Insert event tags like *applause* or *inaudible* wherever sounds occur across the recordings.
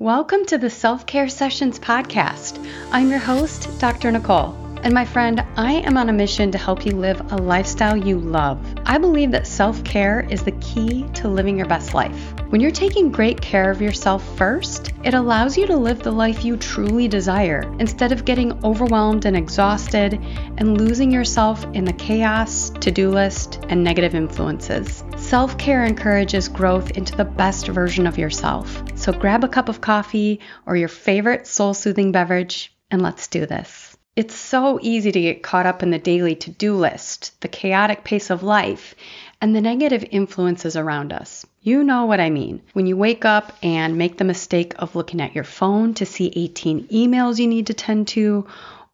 Welcome to the Self Care Sessions podcast. I'm your host, Dr. Nicole. And my friend, I am on a mission to help you live a lifestyle you love. I believe that self care is the key to living your best life. When you're taking great care of yourself first, it allows you to live the life you truly desire instead of getting overwhelmed and exhausted and losing yourself in the chaos, to do list, and negative influences. Self care encourages growth into the best version of yourself. So grab a cup of coffee or your favorite soul soothing beverage and let's do this. It's so easy to get caught up in the daily to do list, the chaotic pace of life, and the negative influences around us. You know what I mean. When you wake up and make the mistake of looking at your phone to see 18 emails you need to tend to,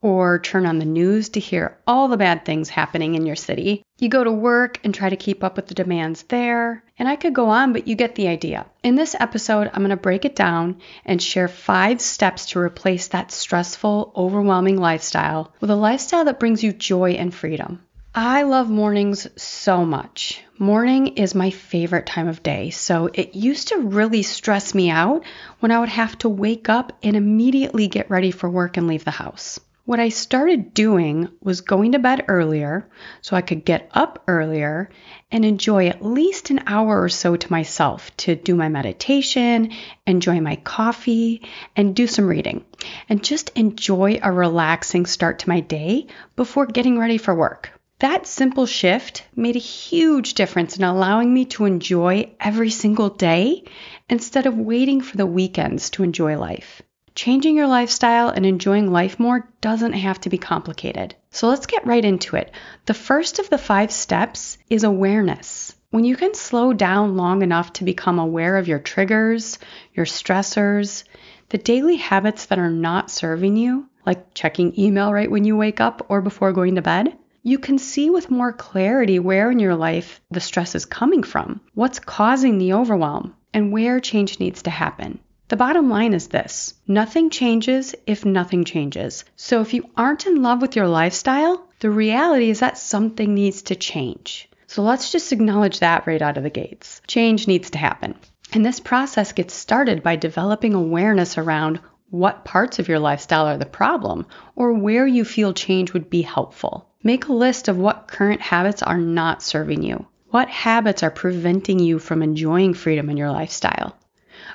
or turn on the news to hear all the bad things happening in your city. You go to work and try to keep up with the demands there. And I could go on, but you get the idea. In this episode, I'm going to break it down and share five steps to replace that stressful, overwhelming lifestyle with a lifestyle that brings you joy and freedom. I love mornings so much. Morning is my favorite time of day, so it used to really stress me out when I would have to wake up and immediately get ready for work and leave the house. What I started doing was going to bed earlier so I could get up earlier and enjoy at least an hour or so to myself to do my meditation, enjoy my coffee, and do some reading. And just enjoy a relaxing start to my day before getting ready for work. That simple shift made a huge difference in allowing me to enjoy every single day instead of waiting for the weekends to enjoy life. Changing your lifestyle and enjoying life more doesn't have to be complicated. So let's get right into it. The first of the five steps is awareness. When you can slow down long enough to become aware of your triggers, your stressors, the daily habits that are not serving you, like checking email right when you wake up or before going to bed, you can see with more clarity where in your life the stress is coming from, what's causing the overwhelm, and where change needs to happen. The bottom line is this nothing changes if nothing changes. So if you aren't in love with your lifestyle, the reality is that something needs to change. So let's just acknowledge that right out of the gates. Change needs to happen. And this process gets started by developing awareness around what parts of your lifestyle are the problem or where you feel change would be helpful. Make a list of what current habits are not serving you. What habits are preventing you from enjoying freedom in your lifestyle?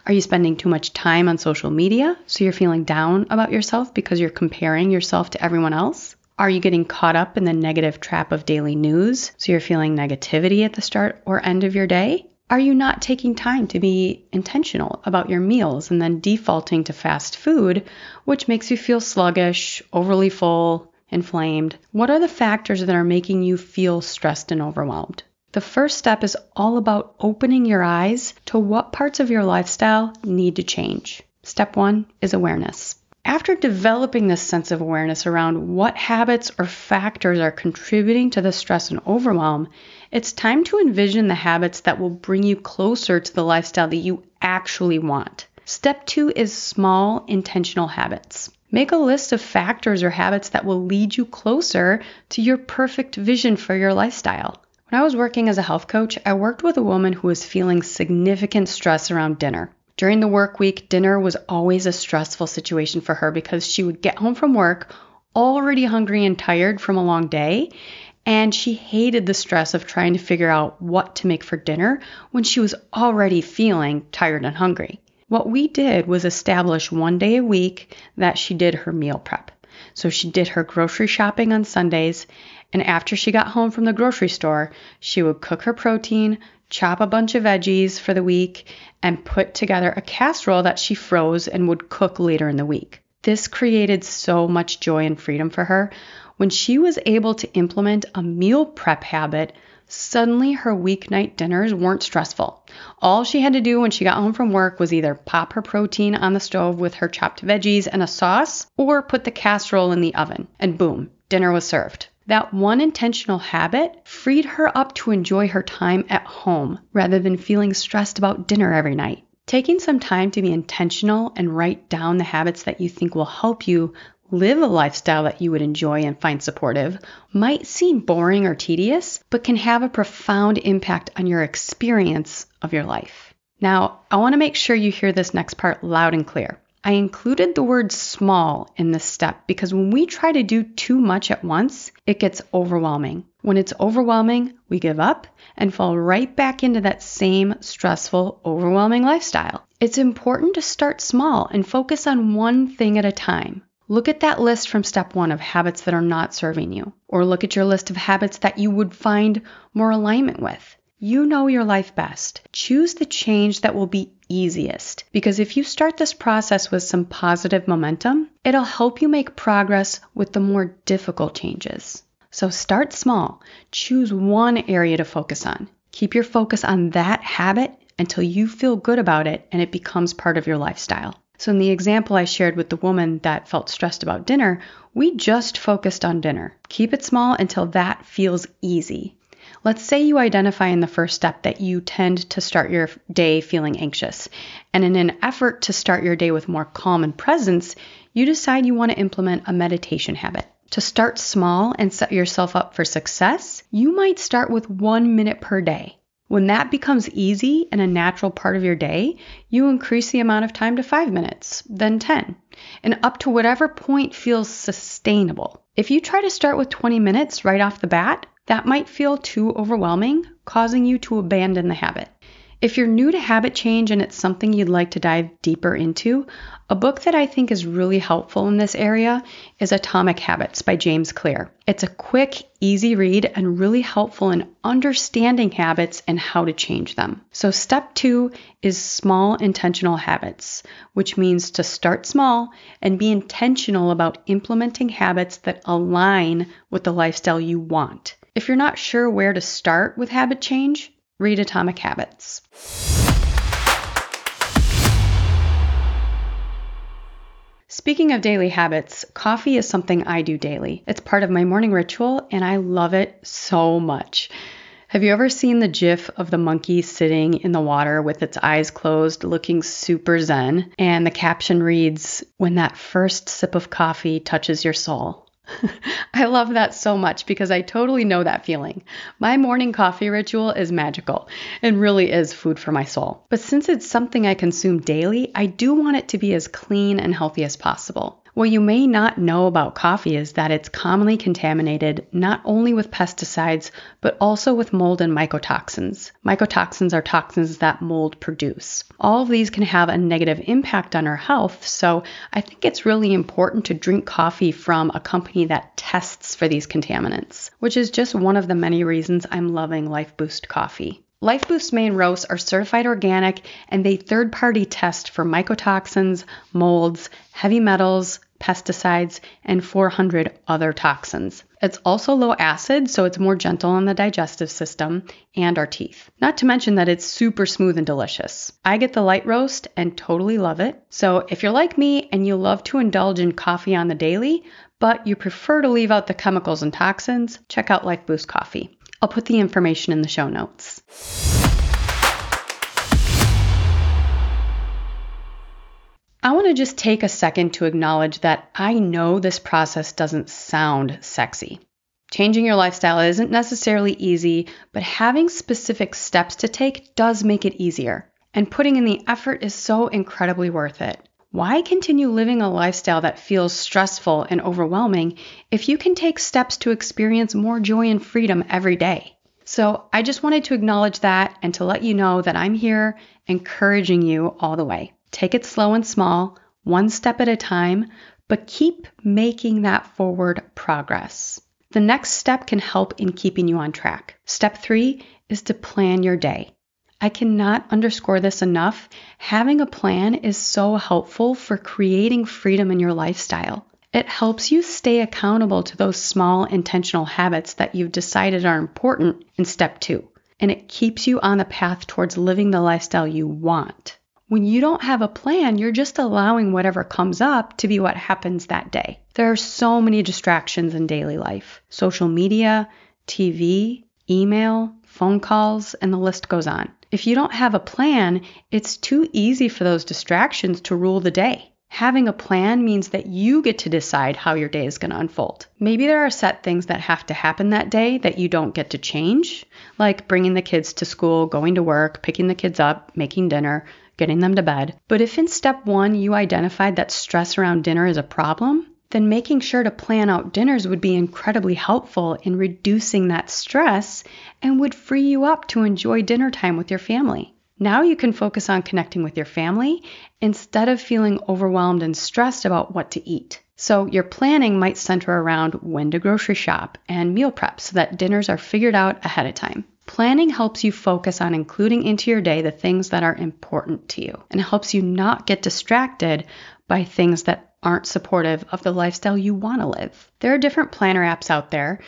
Are you spending too much time on social media so you're feeling down about yourself because you're comparing yourself to everyone else? Are you getting caught up in the negative trap of daily news so you're feeling negativity at the start or end of your day? Are you not taking time to be intentional about your meals and then defaulting to fast food, which makes you feel sluggish, overly full, inflamed? What are the factors that are making you feel stressed and overwhelmed? The first step is all about opening your eyes to what parts of your lifestyle need to change. Step one is awareness. After developing this sense of awareness around what habits or factors are contributing to the stress and overwhelm, it's time to envision the habits that will bring you closer to the lifestyle that you actually want. Step two is small, intentional habits. Make a list of factors or habits that will lead you closer to your perfect vision for your lifestyle. When I was working as a health coach, I worked with a woman who was feeling significant stress around dinner. During the work week, dinner was always a stressful situation for her because she would get home from work already hungry and tired from a long day, and she hated the stress of trying to figure out what to make for dinner when she was already feeling tired and hungry. What we did was establish one day a week that she did her meal prep. So she did her grocery shopping on Sundays and after she got home from the grocery store, she would cook her protein, chop a bunch of veggies for the week, and put together a casserole that she froze and would cook later in the week. This created so much joy and freedom for her. When she was able to implement a meal prep habit, suddenly her weeknight dinners weren't stressful. All she had to do when she got home from work was either pop her protein on the stove with her chopped veggies and a sauce, or put the casserole in the oven, and boom, dinner was served. That one intentional habit freed her up to enjoy her time at home rather than feeling stressed about dinner every night. Taking some time to be intentional and write down the habits that you think will help you live a lifestyle that you would enjoy and find supportive might seem boring or tedious, but can have a profound impact on your experience of your life. Now, I want to make sure you hear this next part loud and clear. I included the word small in this step because when we try to do too much at once, it gets overwhelming. When it's overwhelming, we give up and fall right back into that same stressful, overwhelming lifestyle. It's important to start small and focus on one thing at a time. Look at that list from step one of habits that are not serving you, or look at your list of habits that you would find more alignment with. You know your life best. Choose the change that will be easiest because if you start this process with some positive momentum, it'll help you make progress with the more difficult changes. So start small. Choose one area to focus on. Keep your focus on that habit until you feel good about it and it becomes part of your lifestyle. So, in the example I shared with the woman that felt stressed about dinner, we just focused on dinner. Keep it small until that feels easy. Let's say you identify in the first step that you tend to start your day feeling anxious. And in an effort to start your day with more calm and presence, you decide you want to implement a meditation habit. To start small and set yourself up for success, you might start with one minute per day. When that becomes easy and a natural part of your day, you increase the amount of time to five minutes, then 10, and up to whatever point feels sustainable. If you try to start with 20 minutes right off the bat, that might feel too overwhelming, causing you to abandon the habit. If you're new to habit change and it's something you'd like to dive deeper into, a book that I think is really helpful in this area is Atomic Habits by James Clear. It's a quick, easy read and really helpful in understanding habits and how to change them. So, step two is small intentional habits, which means to start small and be intentional about implementing habits that align with the lifestyle you want. If you're not sure where to start with habit change, read Atomic Habits. Speaking of daily habits, coffee is something I do daily. It's part of my morning ritual and I love it so much. Have you ever seen the gif of the monkey sitting in the water with its eyes closed, looking super zen? And the caption reads, When that first sip of coffee touches your soul. *laughs* I love that so much because I totally know that feeling. My morning coffee ritual is magical and really is food for my soul. But since it's something I consume daily, I do want it to be as clean and healthy as possible. What you may not know about coffee is that it's commonly contaminated not only with pesticides, but also with mold and mycotoxins. Mycotoxins are toxins that mold produce. All of these can have a negative impact on our health, so I think it's really important to drink coffee from a company that tests for these contaminants, which is just one of the many reasons I'm loving Lifeboost coffee. Lifeboost main roasts are certified organic and they third party test for mycotoxins, molds, heavy metals, pesticides, and 400 other toxins. It's also low acid, so it's more gentle on the digestive system and our teeth. Not to mention that it's super smooth and delicious. I get the light roast and totally love it. So if you're like me and you love to indulge in coffee on the daily, but you prefer to leave out the chemicals and toxins, check out Lifeboost Coffee. I'll put the information in the show notes. I want to just take a second to acknowledge that I know this process doesn't sound sexy. Changing your lifestyle isn't necessarily easy, but having specific steps to take does make it easier. And putting in the effort is so incredibly worth it. Why continue living a lifestyle that feels stressful and overwhelming if you can take steps to experience more joy and freedom every day? So, I just wanted to acknowledge that and to let you know that I'm here encouraging you all the way. Take it slow and small, one step at a time, but keep making that forward progress. The next step can help in keeping you on track. Step three is to plan your day. I cannot underscore this enough. Having a plan is so helpful for creating freedom in your lifestyle. It helps you stay accountable to those small intentional habits that you've decided are important in step two, and it keeps you on the path towards living the lifestyle you want. When you don't have a plan, you're just allowing whatever comes up to be what happens that day. There are so many distractions in daily life social media, TV, email, phone calls, and the list goes on. If you don't have a plan, it's too easy for those distractions to rule the day. Having a plan means that you get to decide how your day is going to unfold. Maybe there are set things that have to happen that day that you don't get to change, like bringing the kids to school, going to work, picking the kids up, making dinner, getting them to bed. But if in step one you identified that stress around dinner is a problem, then making sure to plan out dinners would be incredibly helpful in reducing that stress and would free you up to enjoy dinner time with your family. Now you can focus on connecting with your family instead of feeling overwhelmed and stressed about what to eat. So, your planning might center around when to grocery shop and meal prep so that dinners are figured out ahead of time. Planning helps you focus on including into your day the things that are important to you and helps you not get distracted by things that aren't supportive of the lifestyle you want to live. There are different planner apps out there.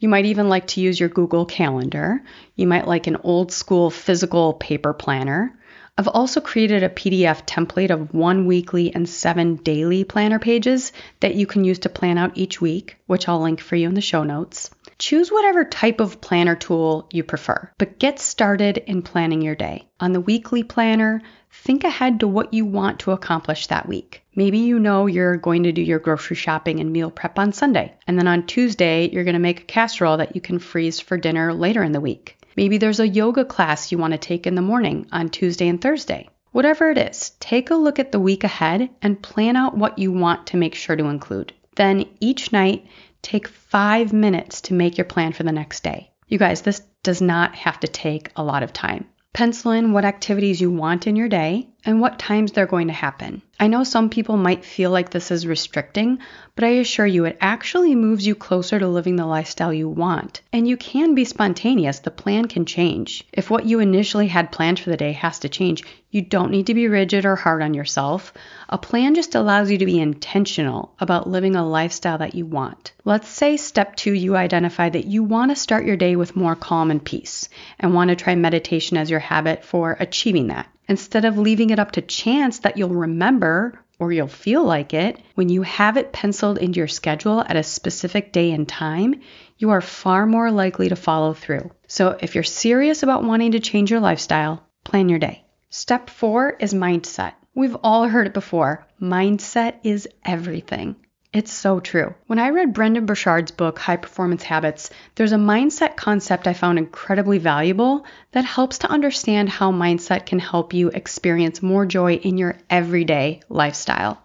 You might even like to use your Google Calendar. You might like an old school physical paper planner. I've also created a PDF template of one weekly and seven daily planner pages that you can use to plan out each week, which I'll link for you in the show notes. Choose whatever type of planner tool you prefer, but get started in planning your day. On the weekly planner, think ahead to what you want to accomplish that week. Maybe you know you're going to do your grocery shopping and meal prep on Sunday, and then on Tuesday, you're going to make a casserole that you can freeze for dinner later in the week. Maybe there's a yoga class you want to take in the morning on Tuesday and Thursday. Whatever it is, take a look at the week ahead and plan out what you want to make sure to include. Then each night, take five minutes to make your plan for the next day. You guys, this does not have to take a lot of time. Pencil in what activities you want in your day and what times they're going to happen. I know some people might feel like this is restricting, but I assure you it actually moves you closer to living the lifestyle you want. And you can be spontaneous, the plan can change. If what you initially had planned for the day has to change, you don't need to be rigid or hard on yourself. A plan just allows you to be intentional about living a lifestyle that you want. Let's say step two, you identify that you want to start your day with more calm and peace and want to try meditation as your habit for achieving that. Instead of leaving it up to chance that you'll remember or you'll feel like it, when you have it penciled into your schedule at a specific day and time, you are far more likely to follow through. So if you're serious about wanting to change your lifestyle, plan your day. Step four is mindset. We've all heard it before. Mindset is everything. It's so true. When I read Brendon Burchard's book, High Performance Habits, there's a mindset concept I found incredibly valuable that helps to understand how mindset can help you experience more joy in your everyday lifestyle.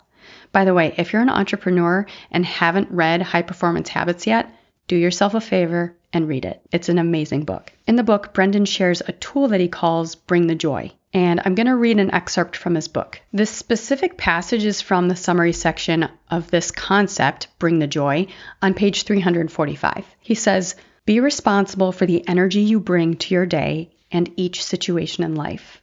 By the way, if you're an entrepreneur and haven't read High Performance Habits yet, do yourself a favor and read it. It's an amazing book. In the book, Brendon shares a tool that he calls Bring the Joy and I'm going to read an excerpt from his book. This specific passage is from the summary section of this concept, Bring the Joy, on page 345. He says, Be responsible for the energy you bring to your day and each situation in life.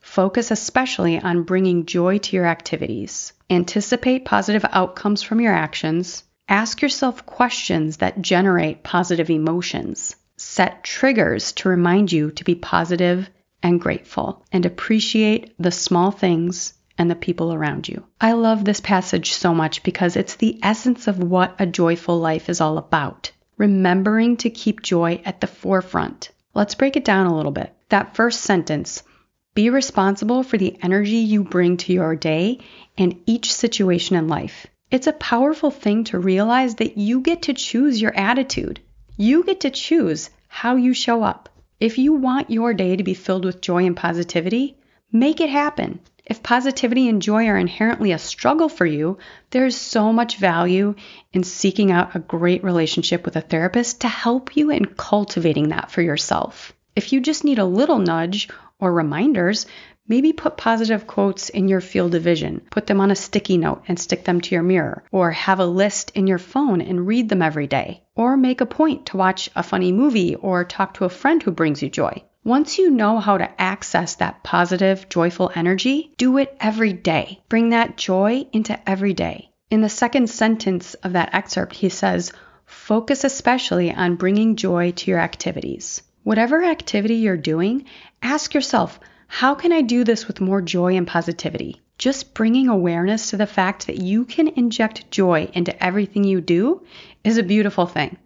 Focus especially on bringing joy to your activities. Anticipate positive outcomes from your actions. Ask yourself questions that generate positive emotions. Set triggers to remind you to be positive and grateful and appreciate the small things and the people around you. I love this passage so much because it's the essence of what a joyful life is all about. Remembering to keep joy at the forefront. Let's break it down a little bit. That first sentence be responsible for the energy you bring to your day and each situation in life. It's a powerful thing to realize that you get to choose your attitude. You get to choose how you show up. If you want your day to be filled with joy and positivity, make it happen. If positivity and joy are inherently a struggle for you, there is so much value in seeking out a great relationship with a therapist to help you in cultivating that for yourself. If you just need a little nudge or reminders, Maybe put positive quotes in your field of vision. Put them on a sticky note and stick them to your mirror. Or have a list in your phone and read them every day. Or make a point to watch a funny movie or talk to a friend who brings you joy. Once you know how to access that positive, joyful energy, do it every day. Bring that joy into every day. In the second sentence of that excerpt, he says, Focus especially on bringing joy to your activities. Whatever activity you're doing, ask yourself, how can I do this with more joy and positivity? Just bringing awareness to the fact that you can inject joy into everything you do is a beautiful thing.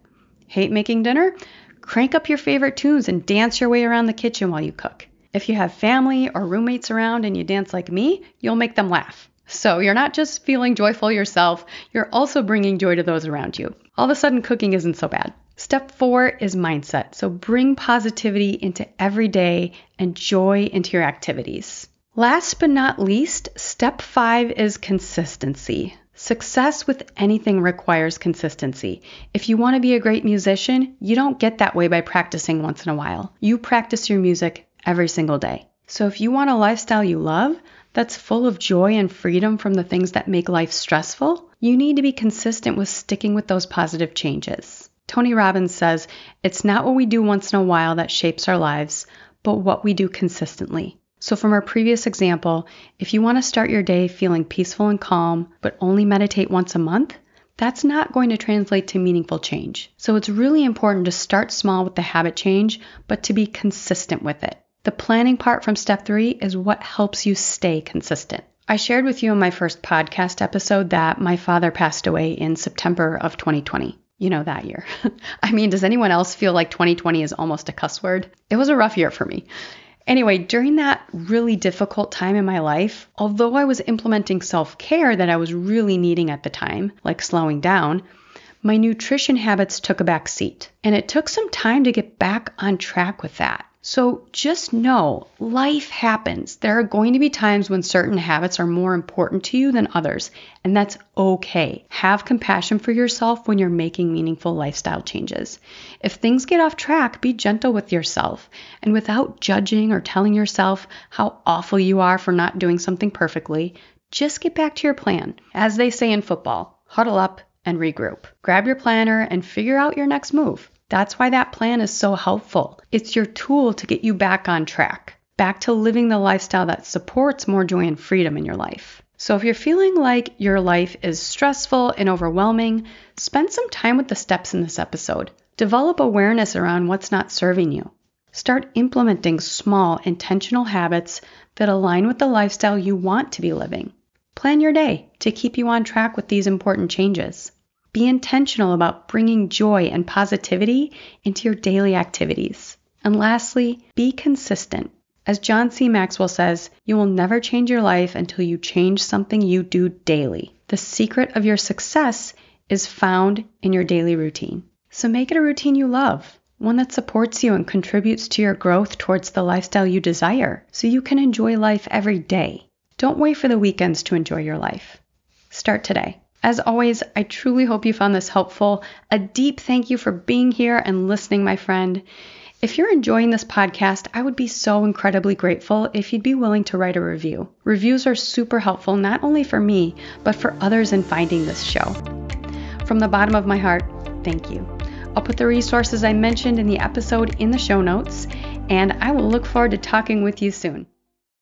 Hate making dinner? Crank up your favorite tunes and dance your way around the kitchen while you cook. If you have family or roommates around and you dance like me, you'll make them laugh. So you're not just feeling joyful yourself, you're also bringing joy to those around you. All of a sudden, cooking isn't so bad. Step four is mindset. So bring positivity into every day and joy into your activities. Last but not least, step five is consistency. Success with anything requires consistency. If you want to be a great musician, you don't get that way by practicing once in a while. You practice your music every single day. So if you want a lifestyle you love that's full of joy and freedom from the things that make life stressful, you need to be consistent with sticking with those positive changes. Tony Robbins says, It's not what we do once in a while that shapes our lives, but what we do consistently. So, from our previous example, if you want to start your day feeling peaceful and calm, but only meditate once a month, that's not going to translate to meaningful change. So, it's really important to start small with the habit change, but to be consistent with it. The planning part from step three is what helps you stay consistent. I shared with you in my first podcast episode that my father passed away in September of 2020 you know, that year. *laughs* I mean, does anyone else feel like 2020 is almost a cuss word? It was a rough year for me. Anyway, during that really difficult time in my life, although I was implementing self care that I was really needing at the time, like slowing down, my nutrition habits took a back seat. And it took some time to get back on track with that. So just know life happens. There are going to be times when certain habits are more important to you than others, and that's okay. Have compassion for yourself when you're making meaningful lifestyle changes. If things get off track, be gentle with yourself and without judging or telling yourself how awful you are for not doing something perfectly, just get back to your plan. As they say in football, huddle up and regroup. Grab your planner and figure out your next move. That's why that plan is so helpful. It's your tool to get you back on track, back to living the lifestyle that supports more joy and freedom in your life. So, if you're feeling like your life is stressful and overwhelming, spend some time with the steps in this episode. Develop awareness around what's not serving you. Start implementing small, intentional habits that align with the lifestyle you want to be living. Plan your day to keep you on track with these important changes. Be intentional about bringing joy and positivity into your daily activities. And lastly, be consistent. As John C. Maxwell says, you will never change your life until you change something you do daily. The secret of your success is found in your daily routine. So make it a routine you love, one that supports you and contributes to your growth towards the lifestyle you desire, so you can enjoy life every day. Don't wait for the weekends to enjoy your life. Start today. As always, I truly hope you found this helpful. A deep thank you for being here and listening, my friend. If you're enjoying this podcast, I would be so incredibly grateful if you'd be willing to write a review. Reviews are super helpful, not only for me, but for others in finding this show. From the bottom of my heart, thank you. I'll put the resources I mentioned in the episode in the show notes, and I will look forward to talking with you soon.